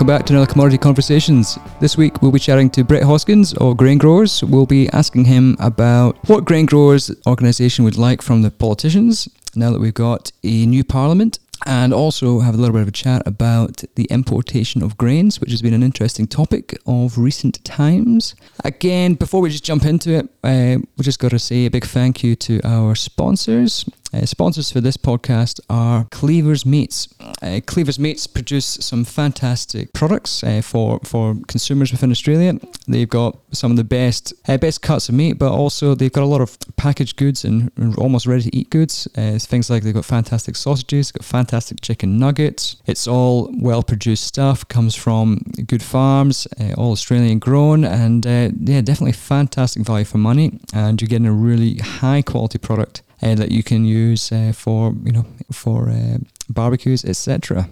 Welcome back to another Commodity Conversations. This week we'll be chatting to Brett Hoskins of Grain Growers. We'll be asking him about what Grain Growers organisation would like from the politicians now that we've got a new parliament and also have a little bit of a chat about the importation of grains, which has been an interesting topic of recent times. Again, before we just jump into it, uh, we just got to say a big thank you to our sponsors. Uh, sponsors for this podcast are Cleaver's Meats. Uh, Cleaver's Meats produce some fantastic products uh, for for consumers within Australia. They've got some of the best uh, best cuts of meat, but also they've got a lot of packaged goods and, almost ready to eat goods. Uh, things like they've got fantastic sausages, got fantastic chicken nuggets. It's all well produced stuff. Comes from good farms, uh, all Australian grown, and yeah, definitely fantastic value for money. And you're getting a really high quality product uh, that you can use uh, for you know for uh, barbecues, etc.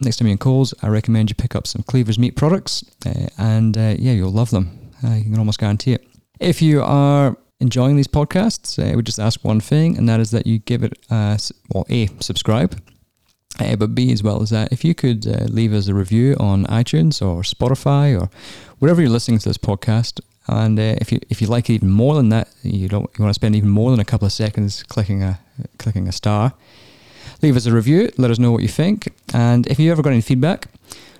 Next time you're in Coles, I recommend you pick up some Cleaver's meat products, uh, and uh, yeah, you'll love them. You can almost guarantee it. If you are enjoying these podcasts, I would just ask one thing, and that is that you give it a, well, a subscribe. Uh, but B, as well as that, if you could uh, leave us a review on iTunes or Spotify or wherever you're listening to this podcast, and uh, if you if you like it even more than that, you don't you want to spend even more than a couple of seconds clicking a clicking a star. Leave us a review. Let us know what you think. And if you ever got any feedback,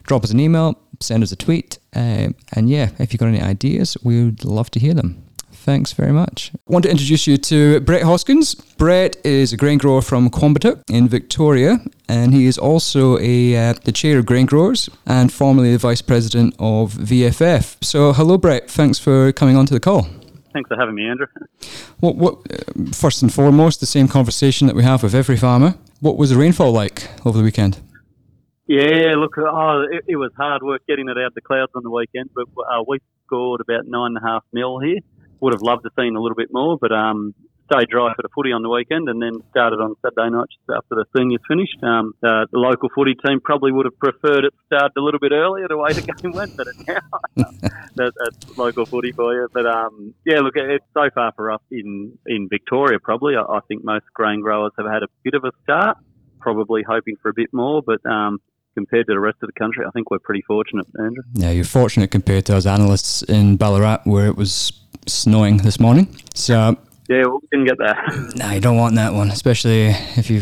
drop us an email, send us a tweet, uh, and yeah, if you've got any ideas, we would love to hear them. Thanks very much. I want to introduce you to Brett Hoskins. Brett is a grain grower from Quambatook in Victoria, and he is also a uh, the chair of Grain Growers and formerly the vice president of VFF. So, hello, Brett. Thanks for coming on to the call. Thanks for having me, Andrew. What, what, uh, first and foremost, the same conversation that we have with every farmer. What was the rainfall like over the weekend? Yeah, look, oh, it, it was hard work getting it out of the clouds on the weekend, but uh, we scored about nine and a half mil here would have loved to seen a little bit more, but um, stayed dry for the footy on the weekend and then started on Saturday night just after the seniors finished. Um, uh, the local footy team probably would have preferred it started a little bit earlier the way the game went, but now that, that's local footy for you. But um, yeah, look, it's so far for us in, in Victoria probably. I, I think most grain growers have had a bit of a start, probably hoping for a bit more, but um, compared to the rest of the country, I think we're pretty fortunate, Andrew. Yeah, you're fortunate compared to us analysts in Ballarat, where it was snowing this morning. So yeah, we didn't get that. No, you don't want that one, especially if you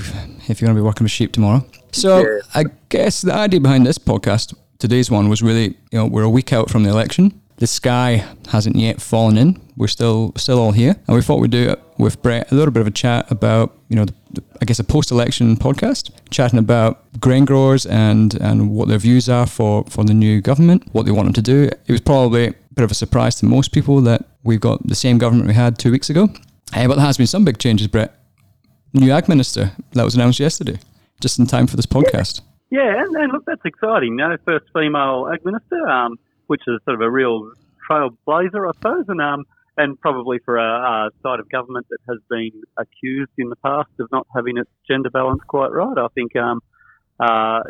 if you're going to be working with sheep tomorrow. So yeah. I guess the idea behind this podcast, today's one, was really you know we're a week out from the election. The sky hasn't yet fallen in. We're still still all here, and we thought we'd do it with Brett a little bit of a chat about you know the, the, I guess a post-election podcast, chatting about grain growers and and what their views are for for the new government, what they want them to do. It was probably a bit of a surprise to most people that we've got the same government we had two weeks ago. Uh, but there has been some big changes, Brett. New Ag Minister, that was announced yesterday, just in time for this podcast. Yeah, and, and look, that's exciting. You know, first female Ag Minister, um, which is sort of a real trailblazer, I suppose, and um, and probably for a, a, side of government that has been accused in the past of not having its gender balance quite right. I think um, uh,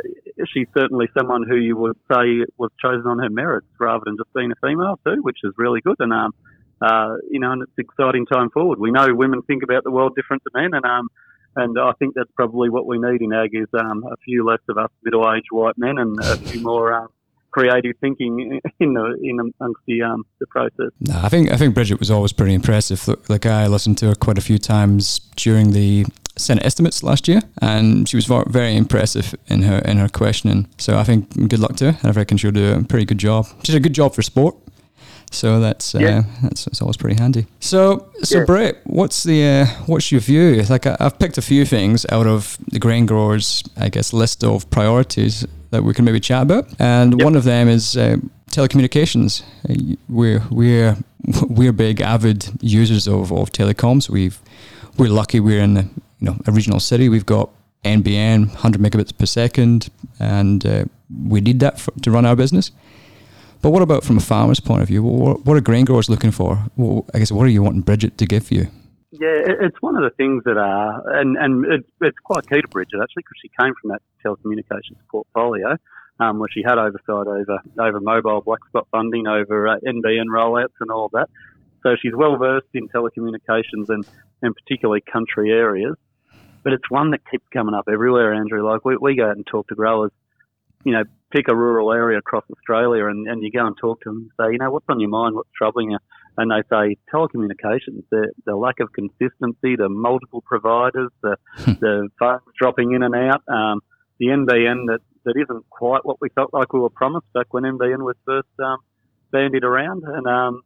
she's certainly someone who you would say was chosen on her merits rather than just being a female too, which is really good. And um, uh, you know, and it's exciting time forward. We know women think about the world different to men, and um, and I think that's probably what we need in ag is um, a few less of us middle-aged white men and a few more. Um, creative thinking in the in amongst the um, the process. No, I think I think Bridget was always pretty impressive. Like I listened to her quite a few times during the Senate estimates last year, and she was very impressive in her in her questioning. So I think good luck to her, and I reckon she'll do a pretty good job. She did a good job for sport. So that's uh, yeah. that's, that's always pretty handy. So so yeah. Brett, what's the uh, what's your view? Like I, have picked a few things out of the grain growers, I guess, list of priorities that we can maybe chat about, and yep. one of them is uh, telecommunications. Uh, we're we're we're big avid users of, of telecoms. We've we're lucky we're in the you know a regional city. We've got NBN, 100 megabits per second, and uh, we need that for, to run our business. But what about from a farmer's point of view? What, what are grain growers looking for? Well, I guess what are you wanting Bridget to give you? Yeah, it's one of the things that are, and and it, it's quite key to Bridget actually because she came from that telecommunications portfolio, um, where she had oversight over over mobile black spot funding, over uh, NBN rollouts, and all that. So she's well versed in telecommunications and, and particularly country areas. But it's one that keeps coming up everywhere, Andrew. Like we, we go out and talk to growers, you know, pick a rural area across Australia and, and you go and talk to them and say, you know, what's on your mind? What's troubling you? And they say telecommunications, the, the lack of consistency, the multiple providers, the, hmm. the phones dropping in and out, um, the NBN that, that isn't quite what we felt like we were promised back when NBN was first um, bandied around. And, um,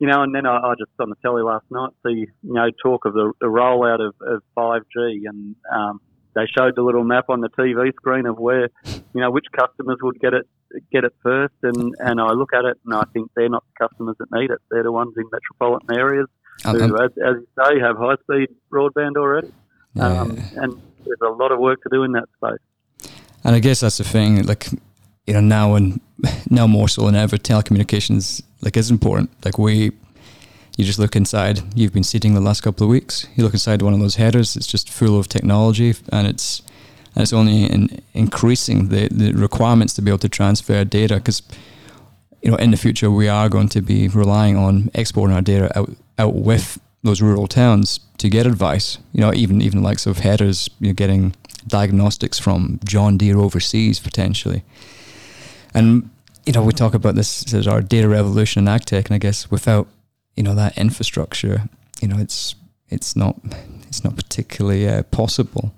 you know, and then I, I just on the telly last night see, you know, talk of the, the rollout of, of 5G and, um, they showed the little map on the TV screen of where, you know, which customers would get it get it first, and and I look at it and I think they're not the customers that need it. They're the ones in metropolitan areas um, who, as, as, you say, have high speed broadband already. Yeah. Um, and there's a lot of work to do in that space. And I guess that's the thing, like you know, now and now more so than ever, telecommunications like is important. Like we you just look inside. You've been sitting the last couple of weeks. You look inside one of those headers. It's just full of technology, and it's and it's only in increasing the, the requirements to be able to transfer data because you know in the future we are going to be relying on exporting our data out out with those rural towns to get advice. You know, even even the likes of headers, you know, getting diagnostics from John Deere overseas potentially, and you know we talk about this as our data revolution in agtech, and I guess without you know that infrastructure, you know, it's it's not it's not particularly uh, possible.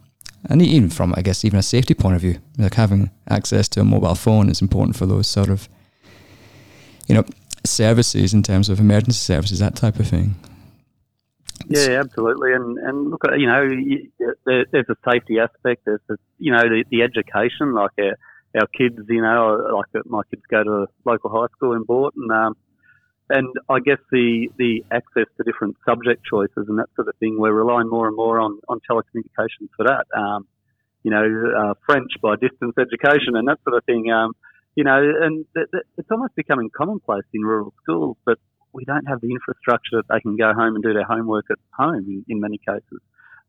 And even from, I guess, even a safety point of view, like having access to a mobile phone is important for those sort of, you know, services in terms of emergency services, that type of thing. Yeah, absolutely. And and look, you know, there's a safety aspect. There's, a, you know, the, the education. Like our, our kids, you know, like my kids go to local high school in Bourton. Um, and I guess the, the access to different subject choices and that sort of thing, we're relying more and more on, on telecommunications for that. Um, you know, uh, French by distance education and that sort of thing. Um, you know, and th- th- it's almost becoming commonplace in rural schools, but we don't have the infrastructure that they can go home and do their homework at home in, in many cases.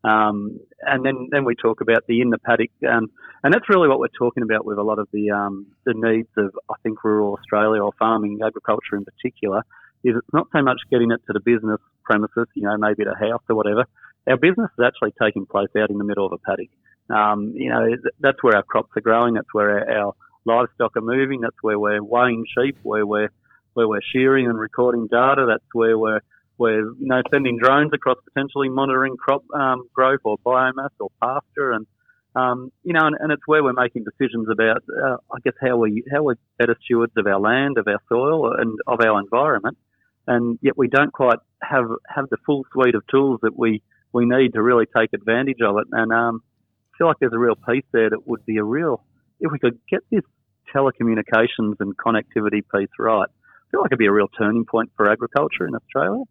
Um, and then, then we talk about the in the paddock, um, and that's really what we're talking about with a lot of the um, the needs of I think rural Australia or farming agriculture in particular. Is it's not so much getting it to the business premises, you know, maybe a house or whatever. Our business is actually taking place out in the middle of a paddock. Um, you know, that's where our crops are growing. That's where our, our livestock are moving. That's where we're weighing sheep. Where we're where we're shearing and recording data. That's where we're we're you know sending drones across potentially monitoring crop um, growth or biomass or pasture and um, you know and, and, it's where we're making decisions about uh, I guess how we how we're better stewards of our land of our soil and of our environment and yet we don't quite have have the full suite of tools that we we need to really take advantage of it and um, I feel like there's a real piece there that would be a real if we could get this telecommunications and connectivity piece right I feel like it'd be a real turning point for agriculture in Australia.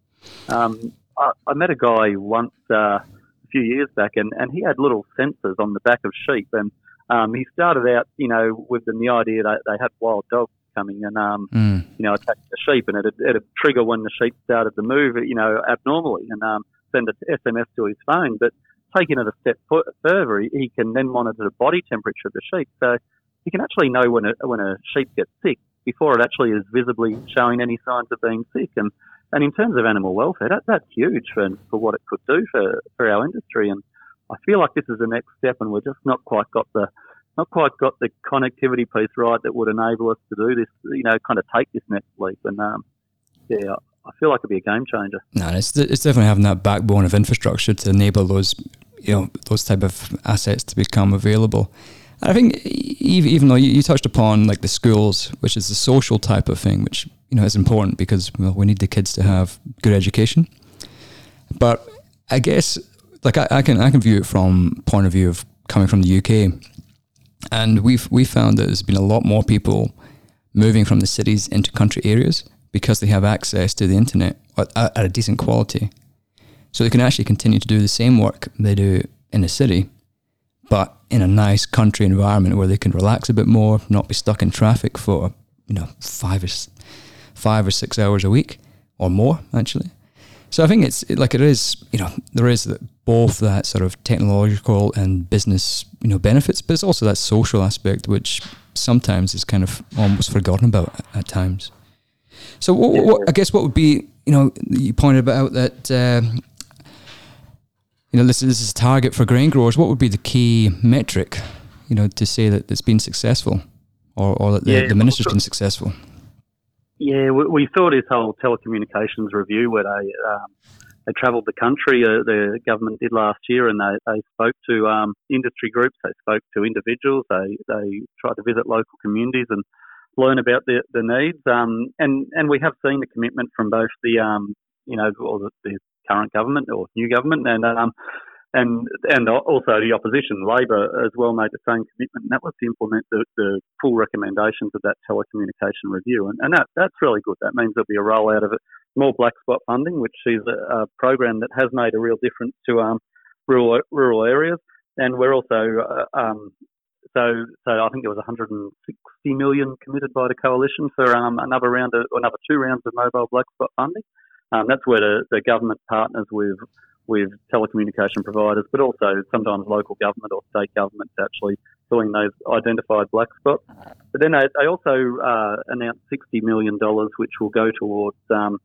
Um, I, I, met a guy once uh, a few years back, and, and he had little sensors on the back of sheep, and um, he started out, you know, with the, the idea that they had wild dogs coming and, um, mm. you know, attack the sheep, and it'd, it'd trigger when the sheep started to move, you know, abnormally, and um, send an SMS to his phone. But taking it a step further, he, he can then monitor the body temperature of the sheep, so he can actually know when a when a sheep gets sick before it actually is visibly showing any signs of being sick, and and in terms of animal welfare, that, that's huge for, for what it could do for, for our industry. And I feel like this is the next step, and we're just not quite got the not quite got the connectivity piece right that would enable us to do this. You know, kind of take this next leap. And um, yeah, I feel like it'd be a game changer. No, it's it's definitely having that backbone of infrastructure to enable those you know those type of assets to become available. I think even though you touched upon like the schools, which is the social type of thing, which you know is important because well, we need the kids to have good education. But I guess like I, I can I can view it from point of view of coming from the UK, and we've we found that there's been a lot more people moving from the cities into country areas because they have access to the internet at, at a decent quality, so they can actually continue to do the same work they do in the city but in a nice country environment where they can relax a bit more, not be stuck in traffic for you know five or five or six hours a week or more actually. So I think it's like it is, you know, there is both that sort of technological and business, you know, benefits, but it's also that social aspect which sometimes is kind of almost forgotten about at times. So what, what, I guess what would be, you know, you pointed out that uh, you know, this, this is a target for grain growers. What would be the key metric, you know, to say that it's been successful or, or that the, yeah, the minister's been successful? Yeah, we, we, saw this whole telecommunications review where they um, they travelled the country. Uh, the government did last year, and they, they spoke to um, industry groups. They spoke to individuals. They they tried to visit local communities and learn about the, the needs. Um, and and we have seen the commitment from both the um, you know or the, the current government or new government and um, and and also the opposition, Labor, as well made the same commitment, and that was to implement the, the full recommendations of that telecommunication review, and, and that that's really good. That means there'll be a rollout of it, more black spot funding, which is a, a program that has made a real difference to um, rural rural areas, and we're also uh, um, so so I think there was 160 million committed by the coalition for um, another round of another two rounds of mobile black spot funding. Um, that's where the, the government partners with with telecommunication providers, but also sometimes local government or state governments actually filling those identified black spots. But then they, they also uh, announced $60 million, which will go towards um,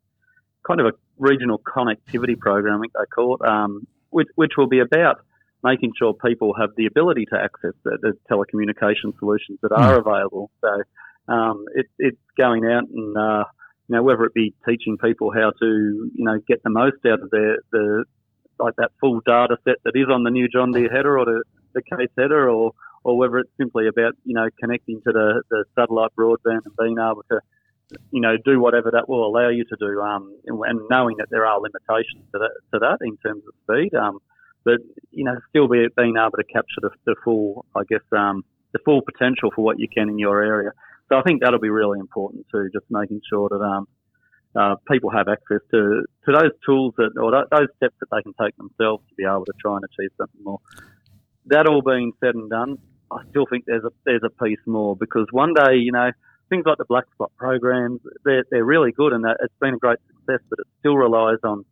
kind of a regional connectivity program, I think they call it, um, which, which will be about making sure people have the ability to access the, the telecommunication solutions that are mm. available. So um, it, it's going out and uh, you know, whether it be teaching people how to, you know, get the most out of their, the, like that full data set that is on the new John Deere header or the, the case header, or or whether it's simply about you know connecting to the, the satellite broadband and being able to you know do whatever that will allow you to do, um, and, knowing that there are limitations to that, to that in terms of speed, um, but you know still be, being able to capture the, the full, I guess, um, the full potential for what you can in your area. So I think that'll be really important too, just making sure that um, uh, people have access to, to those tools that, or those steps that they can take themselves to be able to try and achieve something more. That all being said and done, I still think there's a there's a piece more because one day, you know, things like the black spot programs, they're they're really good and it's been a great success, but it still relies on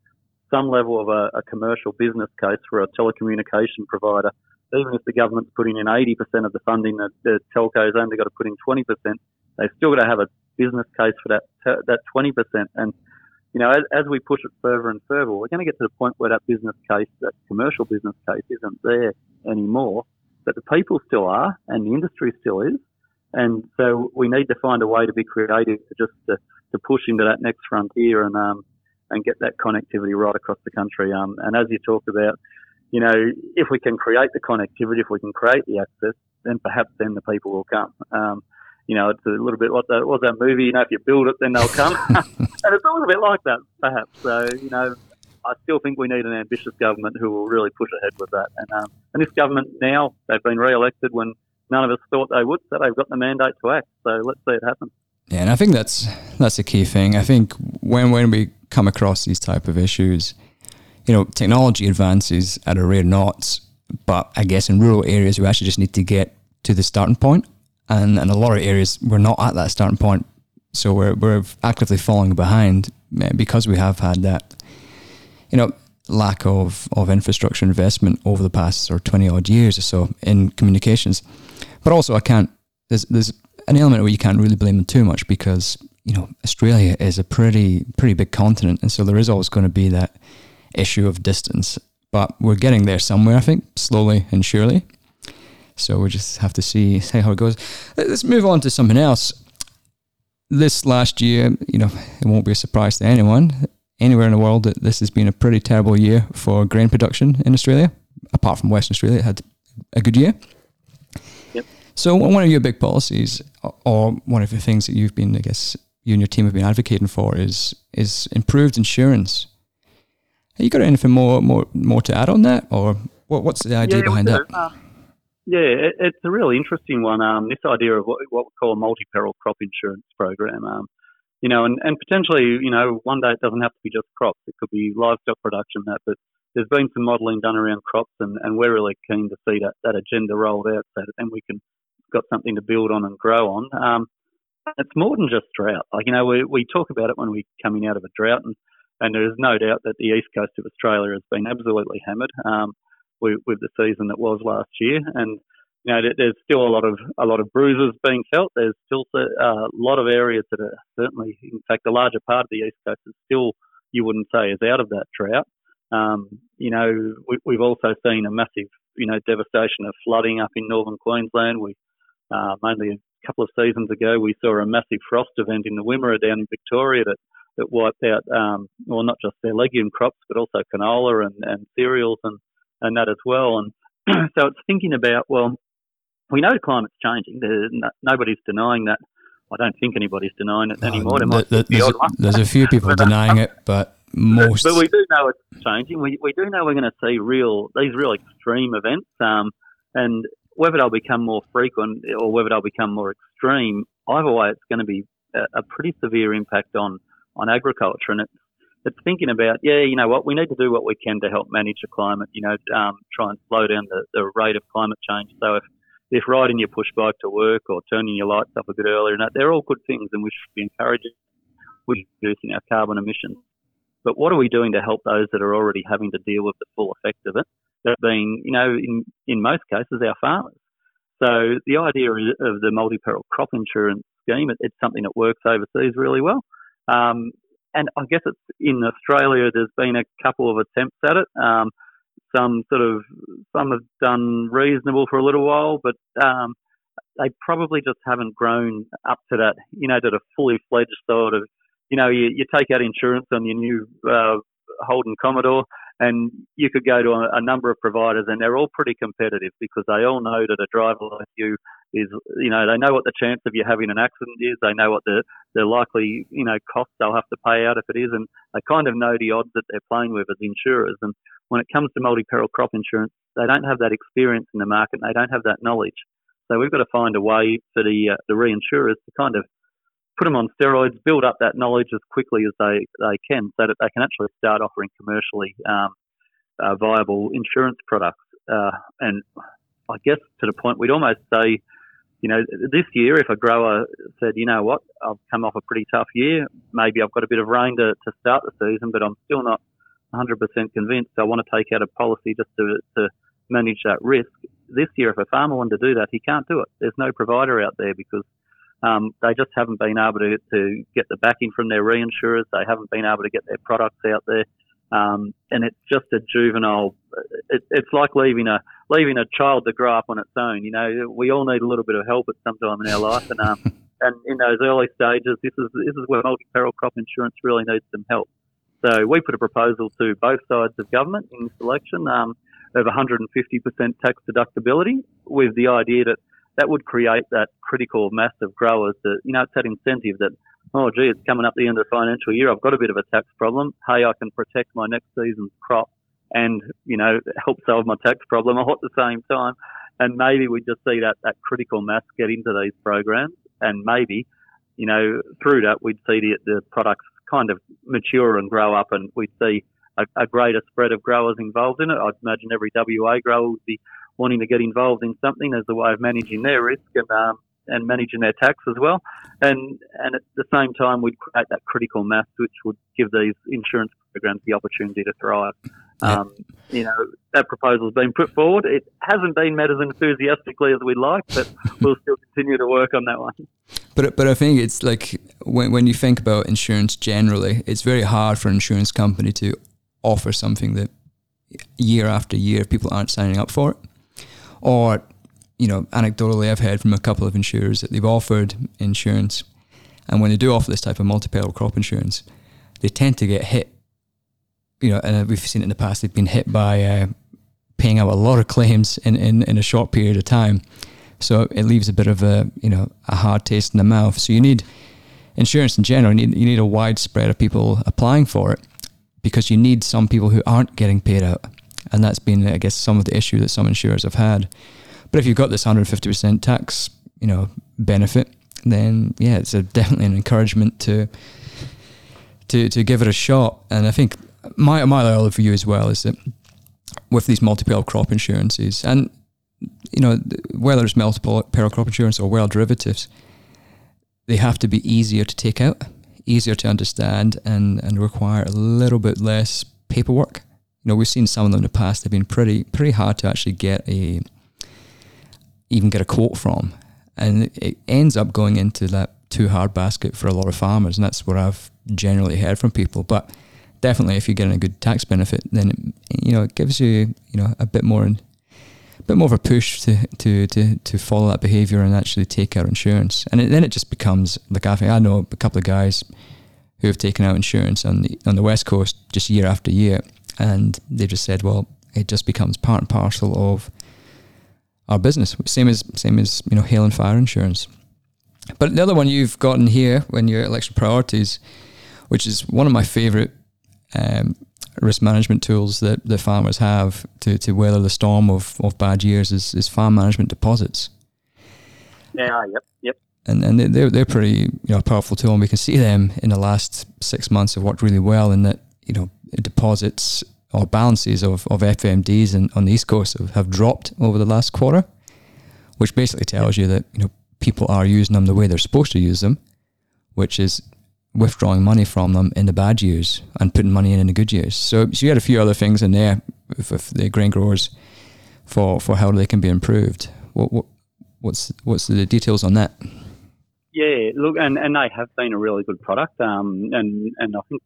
some level of a, a commercial business case for a telecommunication provider. Even if the government's putting in 80% of the funding, that the telco's only got to put in 20%, they've still got to have a business case for that that 20%. And you know, as, as we push it further and further, we're going to get to the point where that business case, that commercial business case, isn't there anymore. But the people still are, and the industry still is. And so we need to find a way to be creative to just to, to push into that next frontier and um, and get that connectivity right across the country. Um, and as you talk about, you know, if we can create the connectivity, if we can create the access, then perhaps then the people will come. Um, you know, it's a little bit what the, was that movie? You know, if you build it, then they'll come, and it's a little bit like that, perhaps. So, you know, I still think we need an ambitious government who will really push ahead with that. And um, and this government now they've been re-elected when none of us thought they would, so they've got the mandate to act. So let's see it happen. Yeah, and I think that's that's a key thing. I think when when we come across these type of issues, you know, technology advances at a rare of knots, but I guess in rural areas we actually just need to get to the starting point and in a lot of areas we're not at that starting point, so we're we're actively falling behind eh, because we have had that, you know, lack of of infrastructure investment over the past or twenty odd years or so in communications. But also, I can't. There's there's an element where you can't really blame them too much because you know Australia is a pretty pretty big continent, and so there is always going to be that issue of distance. But we're getting there somewhere, I think, slowly and surely. So we just have to see see how it goes. Let's move on to something else. This last year, you know, it won't be a surprise to anyone anywhere in the world that this has been a pretty terrible year for grain production in Australia. Apart from Western Australia, it had a good year. Yep. So one of your big policies, or one of the things that you've been, I guess, you and your team have been advocating for, is is improved insurance. You got anything more more more to add on that, or what, what's the idea yeah, behind that? Um, yeah, it, it's a really interesting one. Um, this idea of what, what we call a multi-peril crop insurance program. Um, you know, and, and potentially, you know, one day it doesn't have to be just crops. It could be livestock production. That, but there's been some modelling done around crops, and, and we're really keen to see that, that agenda rolled out so that then we can got something to build on and grow on. Um, it's more than just drought. Like you know, we we talk about it when we're coming out of a drought, and and there is no doubt that the east coast of Australia has been absolutely hammered. Um, with, with the season that was last year. And you know, there's still a lot of a lot of bruises being felt. There's still a lot of areas that are certainly, in fact, a larger part of the east coast is still, you wouldn't say, is out of that drought. Um, you know, we, have also seen a massive, you know, devastation of flooding up in northern Queensland. We uh, mainly a couple of seasons ago, we saw a massive frost event in the Wimmera down in Victoria that, that wiped out, um, well, not just their legume crops, but also canola and, and cereals and, and that as well. And so it's thinking about, well, we know the climate's changing. No, nobody's denying that. I don't think anybody's denying it anymore. the, the, there's, a, there's, a, few people denying it, but most. But, but, we do know it's changing. We, we do know we're going to see real these real extreme events, um, and whether they'll become more frequent or whether they'll become more extreme, either way, it's going to be a, a pretty severe impact on on agriculture. And it's it's thinking about, yeah, you know what, we need to do what we can to help manage the climate. You know, um, try and slow down the, the rate of climate change. So if if riding your push bike to work or turning your lights up a bit earlier, and that, they're all good things, and we should be encouraging reducing our carbon emissions. But what are we doing to help those that are already having to deal with the full effect of it? That being, you know, in, in most cases, our farmers. So the idea of the multi-peril crop insurance scheme, it, it's something that works overseas really well. Um, and I guess it's in Australia. There's been a couple of attempts at it. Um, some sort of some have done reasonable for a little while, but um, they probably just haven't grown up to that. You know, to a fully fledged sort of. You know, you, you take out insurance on your new uh, Holden Commodore, and you could go to a, a, number of providers, and they're all pretty competitive because they all know that a driver like you is, you know, they know what the chance of you having an accident is. They know what the the likely, you know, costs they'll have to pay out if it is, and they kind of know the odds that they're playing with as insurers. And when it comes to multi-peril crop insurance, they don't have that experience in the market. They don't have that knowledge. So we've got to find a way for the uh, the reinsurers to kind of put them on steroids, build up that knowledge as quickly as they, they can so that they can actually start offering commercially um, uh, viable insurance products. Uh, and I guess to the point, we'd almost say, you know, this year, if a grower said, you know what, I've come off a pretty tough year, maybe I've got a bit of rain to, to start the season, but I'm still not 100% convinced I want to take out a policy just to, to manage that risk. This year, if a farmer wanted to do that, he can't do it. There's no provider out there because um, they just haven't been able to, to get the backing from their reinsurers. They haven't been able to get their products out there. Um, and it's just a juvenile. It, it's like leaving a leaving a child to grow up on its own. You know, we all need a little bit of help at some time in our life, and um, and in those early stages, this is this is where multi-peril crop insurance really needs some help. So we put a proposal to both sides of government in this election um, of 150% tax deductibility, with the idea that that would create that critical mass of growers that you know it's that incentive that oh, gee, it's coming up the end of the financial year. I've got a bit of a tax problem. Hey, I can protect my next season's crop and, you know, help solve my tax problem all at the same time. And maybe we just see that, that critical mass get into these programs. And maybe, you know, through that, we'd see the, the products kind of mature and grow up and we'd see a, a greater spread of growers involved in it. I'd imagine every WA grower would be wanting to get involved in something as a way of managing their risk. And, um, and managing their tax as well. And and at the same time, we'd create that critical mass which would give these insurance programs the opportunity to thrive. Yeah. Um, you know, that proposal has been put forward. It hasn't been met as enthusiastically as we'd like, but we'll still continue to work on that one. But but I think it's like when when you think about insurance generally, it's very hard for an insurance company to offer something that year after year people aren't signing up for it, or you know, anecdotally, I've heard from a couple of insurers that they've offered insurance, and when they do offer this type of multi-peril crop insurance, they tend to get hit. You know, and we've seen it in the past. They've been hit by uh, paying out a lot of claims in, in, in a short period of time. So it leaves a bit of a you know a hard taste in the mouth. So you need insurance in general. You need, you need a wide spread of people applying for it because you need some people who aren't getting paid out, and that's been I guess some of the issue that some insurers have had. But if you've got this 150% tax, you know, benefit, then yeah, it's a, definitely an encouragement to to to give it a shot. And I think my my loyalty for you as well is that with these multi-peril crop insurances, and you know whether it's multiple peril crop insurance or well derivatives, they have to be easier to take out, easier to understand, and and require a little bit less paperwork. You know, we've seen some of them in the past; they've been pretty pretty hard to actually get a even get a quote from. And it ends up going into that too hard basket for a lot of farmers. And that's what I've generally heard from people. But definitely, if you're getting a good tax benefit, then it, you know it gives you you know a bit more a bit more of a push to, to, to, to follow that behaviour and actually take out insurance. And it, then it just becomes like I think I know a couple of guys who have taken out insurance on the on the west coast just year after year, and they just said, well, it just becomes part and parcel of our business. Same as same as you know hail and fire insurance. But the other one you've gotten here when your election priorities, which is one of my favourite um, risk management tools that the farmers have to, to weather the storm of, of bad years is, is farm management deposits. Yeah, yep, yep. And and they're they're pretty you know powerful tool, and we can see them in the last six months have worked really well in that you know deposits or balances of, of FMDs in, on the East Coast have, dropped over the last quarter, which basically tells you that you know people are using them the way they're supposed to use them, which is withdrawing money from them in the bad years and putting money in in the good years. So, so you had a few other things in there with the grain growers for, for how they can be improved. What, what what's what's the details on that? Yeah, look, and, and they have been a really good product, um, and and I think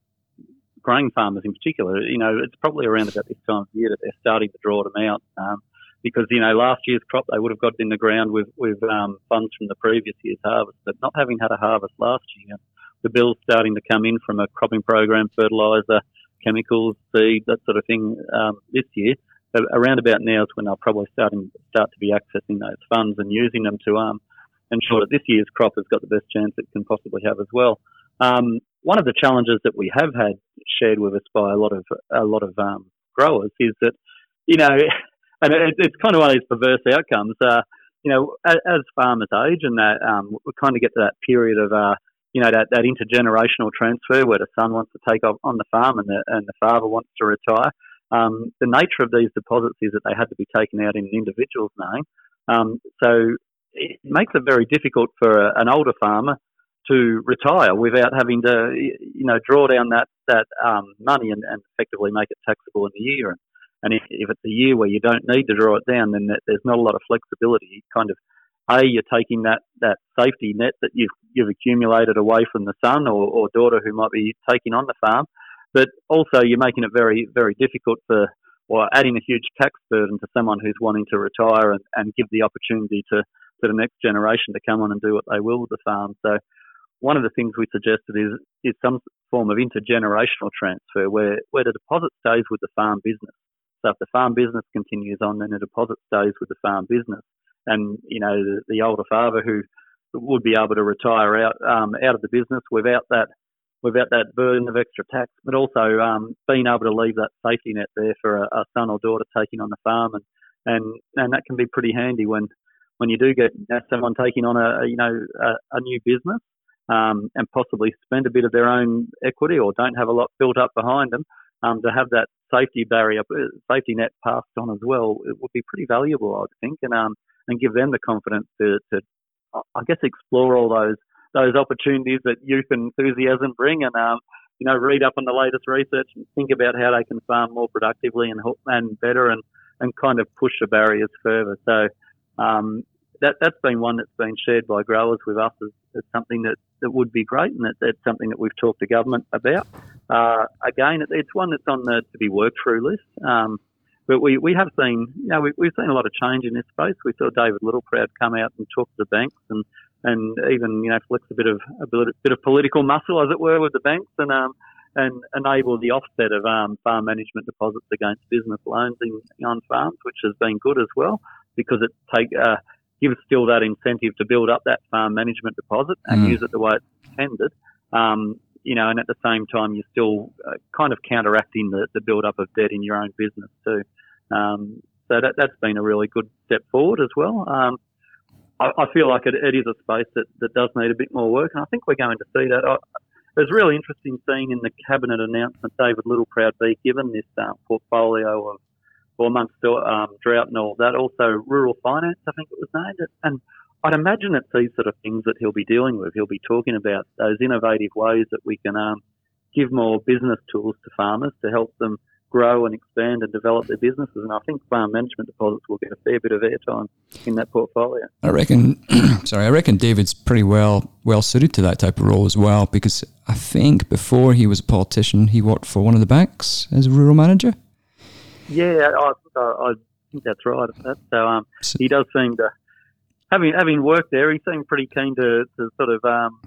grain farmers in particular, you know, it's probably around about this time of year that they're starting to draw them out. Um, because you know last year's crop they would have got in the ground with with um, funds from the previous year's harvest, but not having had a harvest last year, the bills starting to come in from a cropping program, fertiliser, chemicals, seed, that sort of thing um, this year. So around about now is when they'll probably starting start to be accessing those funds and using them to um, ensure that this year's crop has got the best chance it can possibly have as well. Um, one of the challenges that we have had shared with us by a lot of a lot of um, growers is that you know, and it, it's kind of one of these perverse outcomes. Uh, you know, as, as, farmers age and that um, we kind of get to that period of uh, you know, that, that intergenerational transfer where the son wants to take off on the farm and the, and the father wants to retire. Um, the nature of these deposits is that they had to be taken out in an individual's name. Um, so it makes it very difficult for a, an older farmer to retire without having to, you know, draw down that that um, money and, and, effectively make it taxable in the year. And, and if, if, it's a year where you don't need to draw it down, then there's not a lot of flexibility. Kind of a, you're taking that, that safety net that you've, you've accumulated away from the son or, or daughter who might be taking on the farm, but also you're making it very, very difficult for, or adding a huge tax burden to someone who's wanting to retire and, and give the opportunity to, to the next generation to come on and do what they will with the farm. So one of the things we suggested is, is some form of intergenerational transfer where, where the deposit stays with the farm business. So if the farm business continues on, then the deposit stays with the farm business. And you know the, the older father who would be able to retire out um, out of the business without that without that burden of extra tax, but also um, being able to leave that safety net there for a, a, son or daughter taking on the farm, and and and that can be pretty handy when when you do get someone taking on a, you know a, a new business um, and possibly spend a bit of their own equity or don't have a lot built up behind them. Um, to have that safety barrier, safety net passed on as well, it would be pretty valuable, I would think. And um, and give them the confidence to, to I guess, explore all those those opportunities that youth and enthusiasm bring, and um, you know, read up on the latest research and think about how they can farm more productively and and better, and and kind of push the barriers further. So um, that that's been one that's been shared by growers with us as, as something that, that would be great, and that, that's something that we've talked to government about. Uh, again, it, it's one that's on the to be worked through list. Um, but we, we have seen, you know, we, we've seen a lot of change in this space. We saw David Littleproud come out and talk to the banks and, and even, you know, flex a bit of, a bit, bit of political muscle, as it were, with the banks and, um, and enable the offset of um, farm management deposits against business loans in, on farms, which has been good as well because it take, uh, gives still that incentive to build up that farm management deposit and mm. use it the way it's intended. Um, you know, and at the same time, you're still uh, kind of counteracting the, the build up of debt in your own business too. Um, so that, that's been a really good step forward as well. Um, I, I, feel like it, it is a space that, that does need a bit more work, and I think we're going to see that. I, it was really interesting seeing in the cabinet announcement David Littleproud be given this uh, portfolio of, well, amongst um, drought and all that, also rural finance, I think it was named, and I'd imagine it's these sort of things that he'll be dealing with. He'll be talking about those innovative ways that we can um, give more business tools to farmers to help them grow and expand and develop their businesses. And I think farm management deposits will get a fair bit of airtime in that portfolio. I reckon. sorry, I reckon David's pretty well well suited to that type of role as well because I think before he was a politician, he worked for one of the banks as a rural manager. Yeah, I, I think that's right. That. So um, he does seem to having having worked there. He seemed pretty keen to, to sort of um,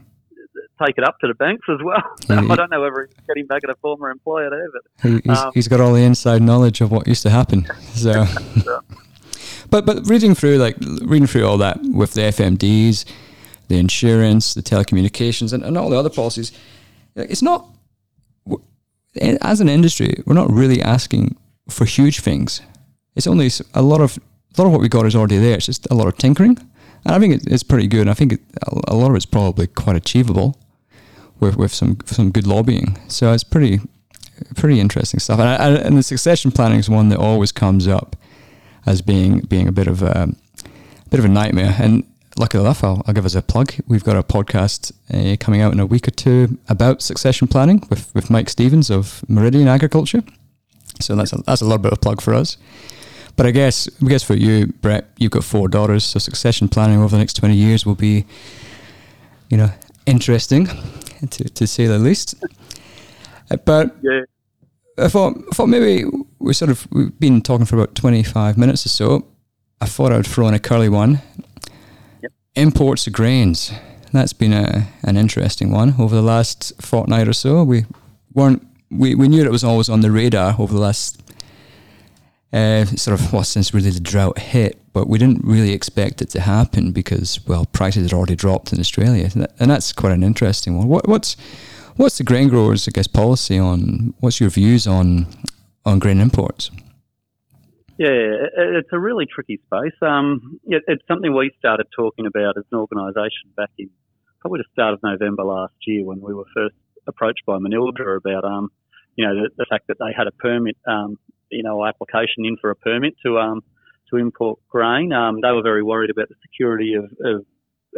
take it up to the banks as well. I don't know whether he's getting back at a former employer there, but he's, um, he's got all the inside knowledge of what used to happen. So, but but reading through like reading through all that with the FMDs, the insurance, the telecommunications, and, and all the other policies, it's not as an industry we're not really asking for huge things. It's only a lot of a lot of what we got is already there. It's just a lot of tinkering, and I think it, it's pretty good. I think it, a lot of it's probably quite achievable with with some some good lobbying. So it's pretty pretty interesting stuff. And, I, and the succession planning is one that always comes up as being being a bit of a, a bit of a nightmare. And luckily enough, I'll, I'll, give us a plug. We've got a podcast uh, coming out in a week or two about succession planning with, with Mike Stevens of Meridian Agriculture. So that's a, that's a little bit of a plug for us. But I guess I guess for you, Brett, you've got four daughters, so succession planning over the next twenty years will be, you know, interesting, to to say the least. Uh, but yeah. I thought, I thought maybe we sort of we've been talking for about twenty five minutes or so. I thought I'd throw in a curly one. Yep. Imports of grains. That's been a, an interesting one over the last fortnight or so. We weren't we, we knew it was always on the radar over the last uh, sort of well since really the drought hit, but we didn't really expect it to happen because well prices had already dropped in Australia, and that's quite an interesting one. What, what's what's the grain growers, I guess, policy on? What's your views on on grain imports? Yeah, it's a really tricky space. Um, it's something we started talking about as an organisation back in probably the start of November last year when we were first approached by Manildra about um, you know the, the, fact that they had a permit um, you know, application in for a permit to um, to import grain. Um, they were very worried about the security of, of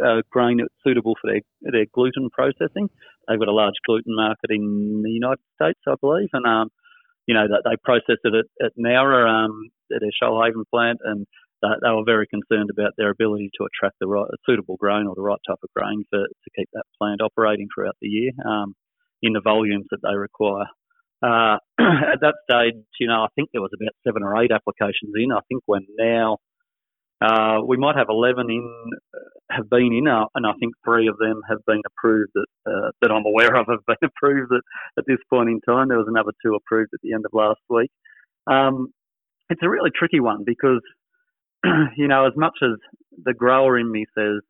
uh, grain that's suitable for their their gluten processing. They've got a large gluten market in the United States, I believe, and um, you know that they processed it at, at Nowra, um, at their Shoalhaven plant, and they, they were very concerned about their ability to attract the right suitable grain or the right type of grain for to keep that plant operating throughout the year um, in the volumes that they require. Uh, at that stage, you know, I think there was about seven or eight applications in. I think we're now, uh, we might have 11 in, uh, have been in, uh, and I think three of them have been approved that, uh, that I'm aware of have been approved at, at this point in time. There was another two approved at the end of last week. Um, it's a really tricky one because, you know, as much as the grower in me says,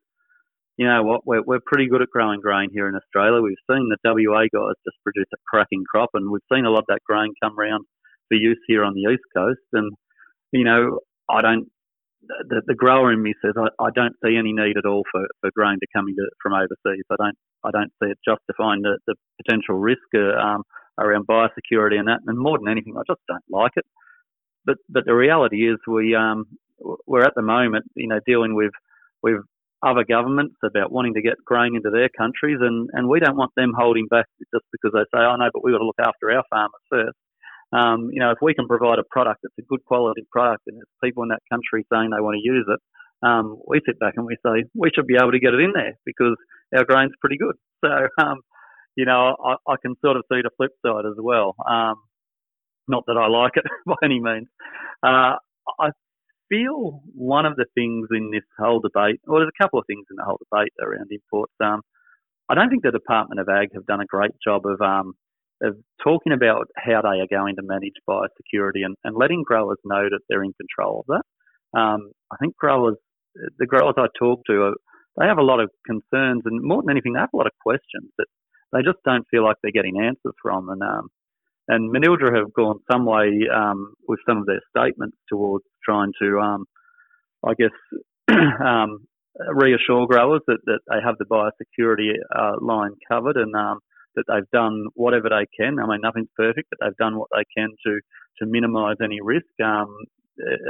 you know what, we're, we're pretty good at growing grain here in Australia. We've seen the WA guys just produce a cracking crop, and we've seen a lot of that grain come around for use here on the east coast. And you know, I don't. The, the grower in me says I, I don't see any need at all for, for grain to come into from overseas. I don't I don't see it justifying the, the potential risk uh, um, around biosecurity and that. And more than anything, I just don't like it. But but the reality is we um we're at the moment you know dealing with with other governments about wanting to get grain into their countries, and, and we don't want them holding back just because they say, oh no, but we've got to look after our farmers first. Um, you know, if we can provide a product that's a good quality product and there's people in that country saying they want to use it, um, we sit back and we say we should be able to get it in there because our grain's pretty good. So, um, you know, I, I, can sort of see the flip side as well. Um, not that I like it by any means. Uh, I feel one of the things in this whole debate, well, there's a couple of things in the whole debate around imports. Um, I don't think the Department of Ag have done a great job of um, of talking about how they are going to manage biosecurity and, and letting growers know that they're in control of that. Um, I think growers, the growers I talk to, are, they have a lot of concerns, and more than anything, they have a lot of questions that they just don't feel like they're getting answers from. And um, and Manildra have gone some way um, with some of their statements towards trying to, um, I guess, um, reassure growers that, that they have the biosecurity uh, line covered and um, that they've done whatever they can. I mean, nothing's perfect, but they've done what they can to to minimise any risk um,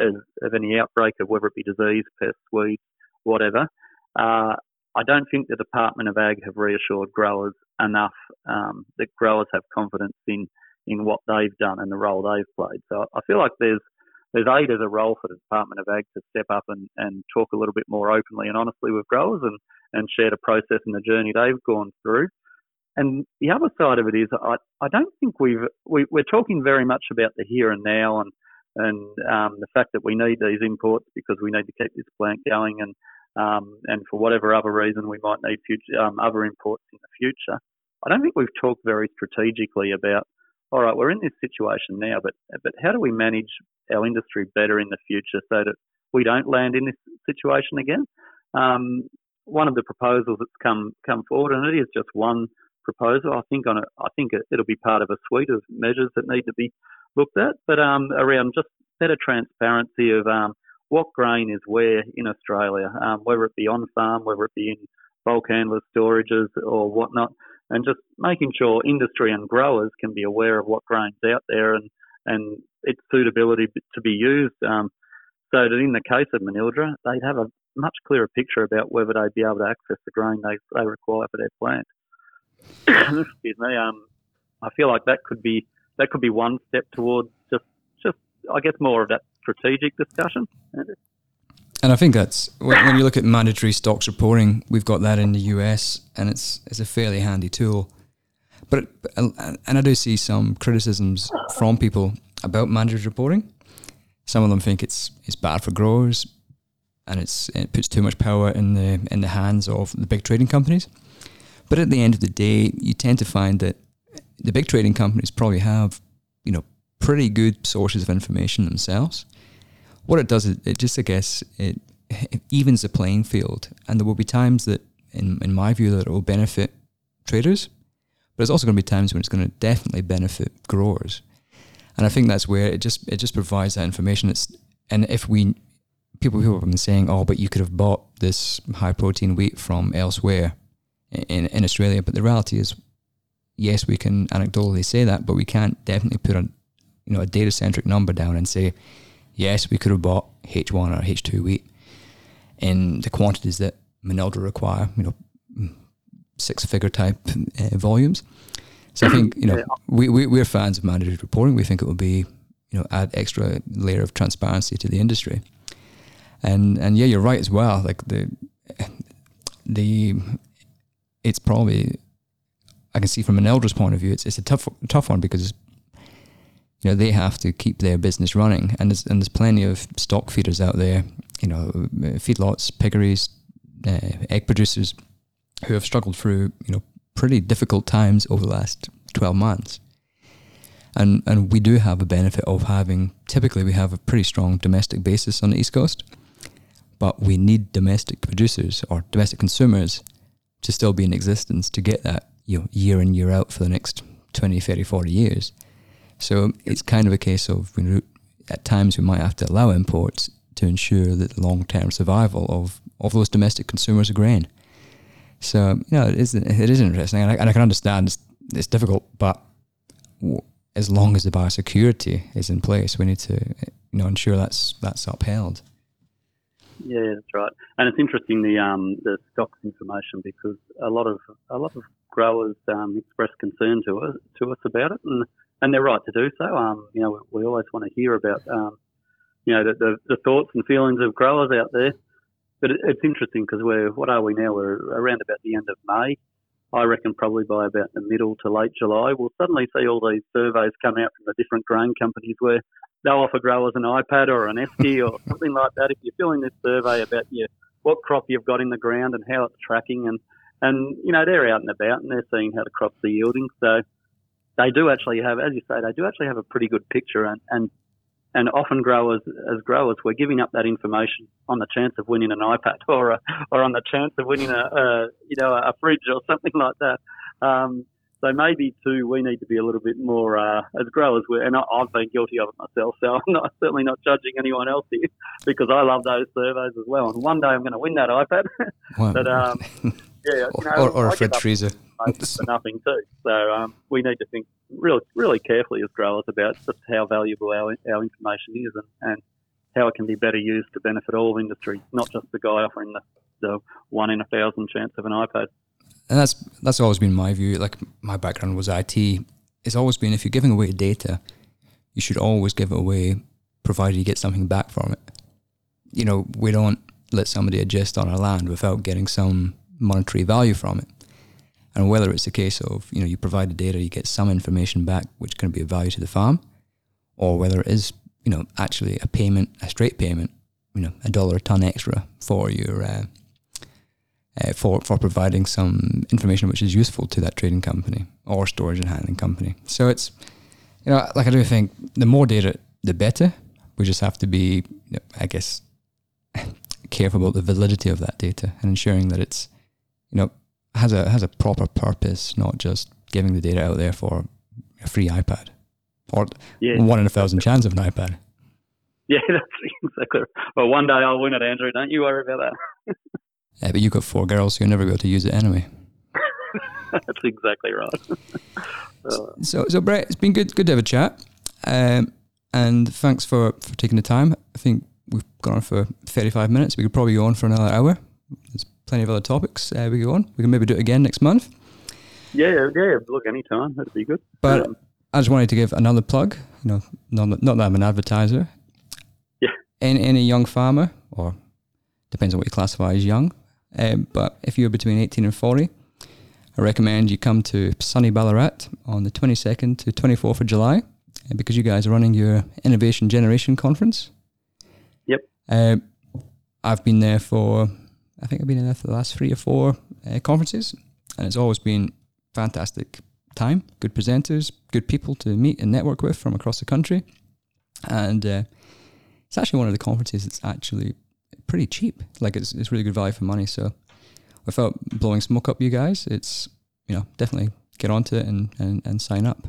of, of, any outbreak of whether it be disease, pests, weeds, whatever. Uh, I don't think the Department of Ag have reassured growers enough um, that growers have confidence in in what they've done and the role they've played. So I feel like there's there's aid as a role for the Department of Ag to step up and, and talk a little bit more openly and honestly with growers and, and share the process and the journey they've gone through. And the other side of it is, I, I don't think we've we, we're talking very much about the here and now and and um, the fact that we need these imports because we need to keep this plant going, and um, and for whatever other reason we might need future, um, other imports in the future. I don't think we've talked very strategically about. All right, we're in this situation now, but but how do we manage our industry better in the future so that we don't land in this situation again? Um, one of the proposals that's come come forward, and it is just one proposal. I think on a, I think it'll be part of a suite of measures that need to be looked at, but um, around just better transparency of um, what grain is where in Australia, um, whether it be on farm, whether it be in bulk handler storages or whatnot, and just making sure industry and growers can be aware of what grain's out there and, and its suitability to be used. Um, so that in the case of Manildra, they'd have a much clearer picture about whether they'd be able to access the grain they, they require for their plant. Excuse me. Um, I feel like that could be that could be one step towards just just I guess more of that strategic discussion. And I think that's when, you look at mandatory stocks reporting, we've got that in the US, and it's it's a fairly handy tool. But and I do see some criticisms from people about mandatory reporting. Some of them think it's it's bad for growers, and it's it puts too much power in the in the hands of the big trading companies. But at the end of the day, you tend to find that the big trading companies probably have, you know, pretty good sources of information themselves. What it does is it just, I guess, it, it evens the playing field, and there will be times that, in in my view, that it will benefit traders, but there's also going to be times when it's going to definitely benefit growers. And I think that's where it just it just provides that information. It's and if we people people have been saying, oh, but you could have bought this high protein wheat from elsewhere in in Australia, but the reality is yes, we can anecdotally say that, but we can't definitely put a you know a data centric number down and say yes, we could have bought H one or H two wheat in the quantities that Manildra require. You know, six figure type uh, volumes. So I think you know yeah. we, we we're fans of mandatory reporting. We think it will be you know add extra layer of transparency to the industry. And and yeah, you're right as well. Like the the it's probably I can see from Manildra's point of view, it's it's a tough tough one because you know they have to keep their business running, and there's and there's plenty of stock feeders out there, you know, feedlots, piggeries, uh, egg producers who have struggled through you know pretty difficult times over the last twelve months. And and we do have a benefit of having typically we have a pretty strong domestic basis on the east coast, but we need domestic producers or domestic consumers to still be in existence to get that you know, year in, year out for the next 20, 30, 40 years. So it's kind of a case of at times we might have to allow imports to ensure that the long term survival of, of those domestic consumers of grain. So, you know, it is, it is interesting. And I, and I can understand it's, it's difficult, but as long as the biosecurity is in place, we need to you know, ensure that's, that's upheld. Yeah, that's right. And it's interesting the um, the stocks information because a lot of a lot of growers um, express concern to us to us about it, and and they're right to do so. Um, you know, we always want to hear about um, you know the, the, the thoughts and feelings of growers out there. But it, it's interesting because we're what are we now? We're around about the end of May. I reckon probably by about the middle to late July, we'll suddenly see all these surveys come out from the different grain companies where they'll offer growers an iPad or an Esky or something like that. If you're filling this survey about your what crop you've got in the ground and how it's tracking, and and you know they're out and about and they're seeing how the crops are yielding. So they do actually have, as you say, they do actually have a pretty good picture. And and and often growers, as growers, we're giving up that information on the chance of winning an iPad or a, or on the chance of winning a, a you know a fridge or something like that. Um, so maybe too, we need to be a little bit more uh, as growers. And I, have been guilty of it myself, so I'm not, certainly not judging anyone else here because I love those surveys as well. And one day I'm going to win that iPad. but um, yeah, you know, or, or a fridge freezer for nothing too. So um, we need to think really, really carefully as growers about just how valuable our our information is and, and how it can be better used to benefit all industry, not just the guy offering the, the one in a thousand chance of an iPad and that's that's always been my view. Like my background was IT. It's always been if you're giving away data, you should always give it away, provided you get something back from it. You know, we don't let somebody adjust on our land without getting some monetary value from it. And whether it's a case of you know you provide the data, you get some information back, which can be of value to the farm, or whether it is you know, actually a payment, a straight payment, you know, a dollar a ton extra for your uh, uh, for for providing some information which is useful to that trading company or storage and handling company. So it's you know, like I do think the more data, the better. We just have to be, you know, I guess, careful about the validity of that data and ensuring that it's, you know, has a has a proper purpose, not just giving the data out there for a free iPad or yeah. one in a thousand chance of an iPad. Yeah, that's exactly. Well, one day I'll win it, Andrew. Don't you worry about that. yeah, but you've got four girls, so you'll never be able to use it anyway. that's exactly right. so, so Brett, it's been good, good to have a chat, um, and thanks for for taking the time. I think we've gone on for thirty-five minutes. We could probably go on for another hour. There's plenty of other topics uh, we go on. We can maybe do it again next month. Yeah, yeah. Look, anytime that'd be good. But um, I just wanted to give another plug. You know, not, not that I'm an advertiser. Yeah. Any, any young farmer, or depends on what you classify as young, uh, but if you're between 18 and 40, I recommend you come to sunny Ballarat on the 22nd to 24th of July uh, because you guys are running your Innovation Generation Conference. Yep. Uh, I've been there for, I think I've been in there for the last three or four uh, conferences, and it's always been fantastic time, good presenters, good people to meet and network with from across the country. And uh, it's actually one of the conferences that's actually pretty cheap. Like it's, it's really good value for money. So without blowing smoke up you guys, it's, you know, definitely get onto it and, and, and sign up.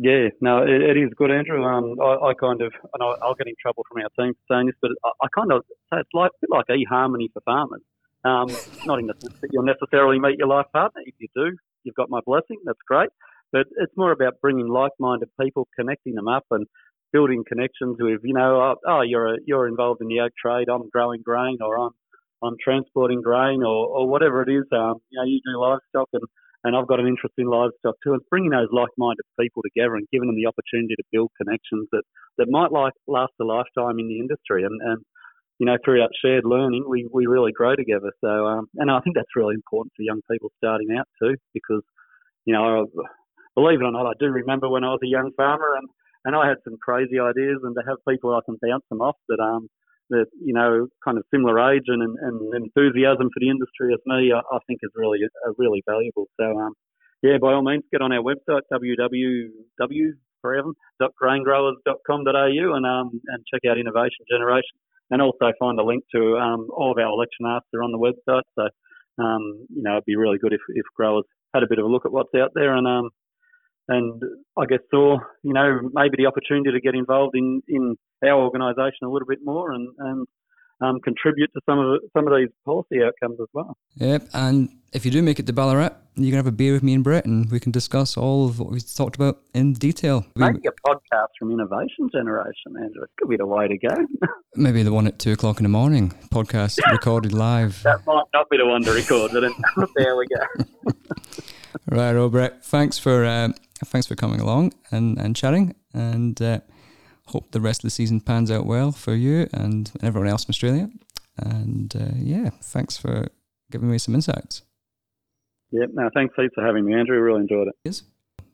Yeah, no, it, it is good, Andrew. Um, I, I kind of, and I, will get in trouble from our team for saying this, but I, I kind of say it's like a bit like eHarmony for farmers. Um, not in the sense that you'll necessarily meet your life partner. If you do, you've got my blessing. That's great. But it's more about bringing like-minded people, connecting them up, and building connections with, you know, oh, oh you're a, you're involved in the ag trade. I'm growing grain, or I'm I'm transporting grain, or, or whatever it is. Um, you know, you do livestock, and and I've got an interest in livestock too. And bringing those like-minded people together and giving them the opportunity to build connections that that might like last a lifetime in the industry, and and you know, through that shared learning, we, we really grow together. So, um, and I think that's really important for young people starting out too, because, you know, believe it or not, I do remember when I was a young farmer and, and I had some crazy ideas and to have people I can bounce them off that, um, that, you know, kind of similar age and, and, enthusiasm for the industry as me, I, I think is really, uh, really valuable. So, um, yeah, by all means, get on our website, www.graingrowers.com.au and, um, and check out Innovation Generation and also find a link to um, all of our election are on the website. So, um, you know, it'd be really good if, if growers had a bit of a look at what's out there and um, and I guess saw, you know, maybe the opportunity to get involved in, in our organisation a little bit more and, and um, contribute to some of the, some of these policy outcomes as well. Yep, and if you do make it to Ballarat, you can have a beer with me and Brett, and we can discuss all of what we've talked about in detail. Maybe a podcast from Innovation Generation, Andrew. It could be the way to go. Maybe the one at two o'clock in the morning, podcast recorded live. That might not be the one to record, but there we go. right, oh thanks for uh, thanks for coming along and and chatting and. Uh, hope the rest of the season pans out well for you and everyone else in Australia. And uh, yeah, thanks for giving me some insights. Yeah, no, thanks heaps for having me, Andrew. Really enjoyed it. Yes.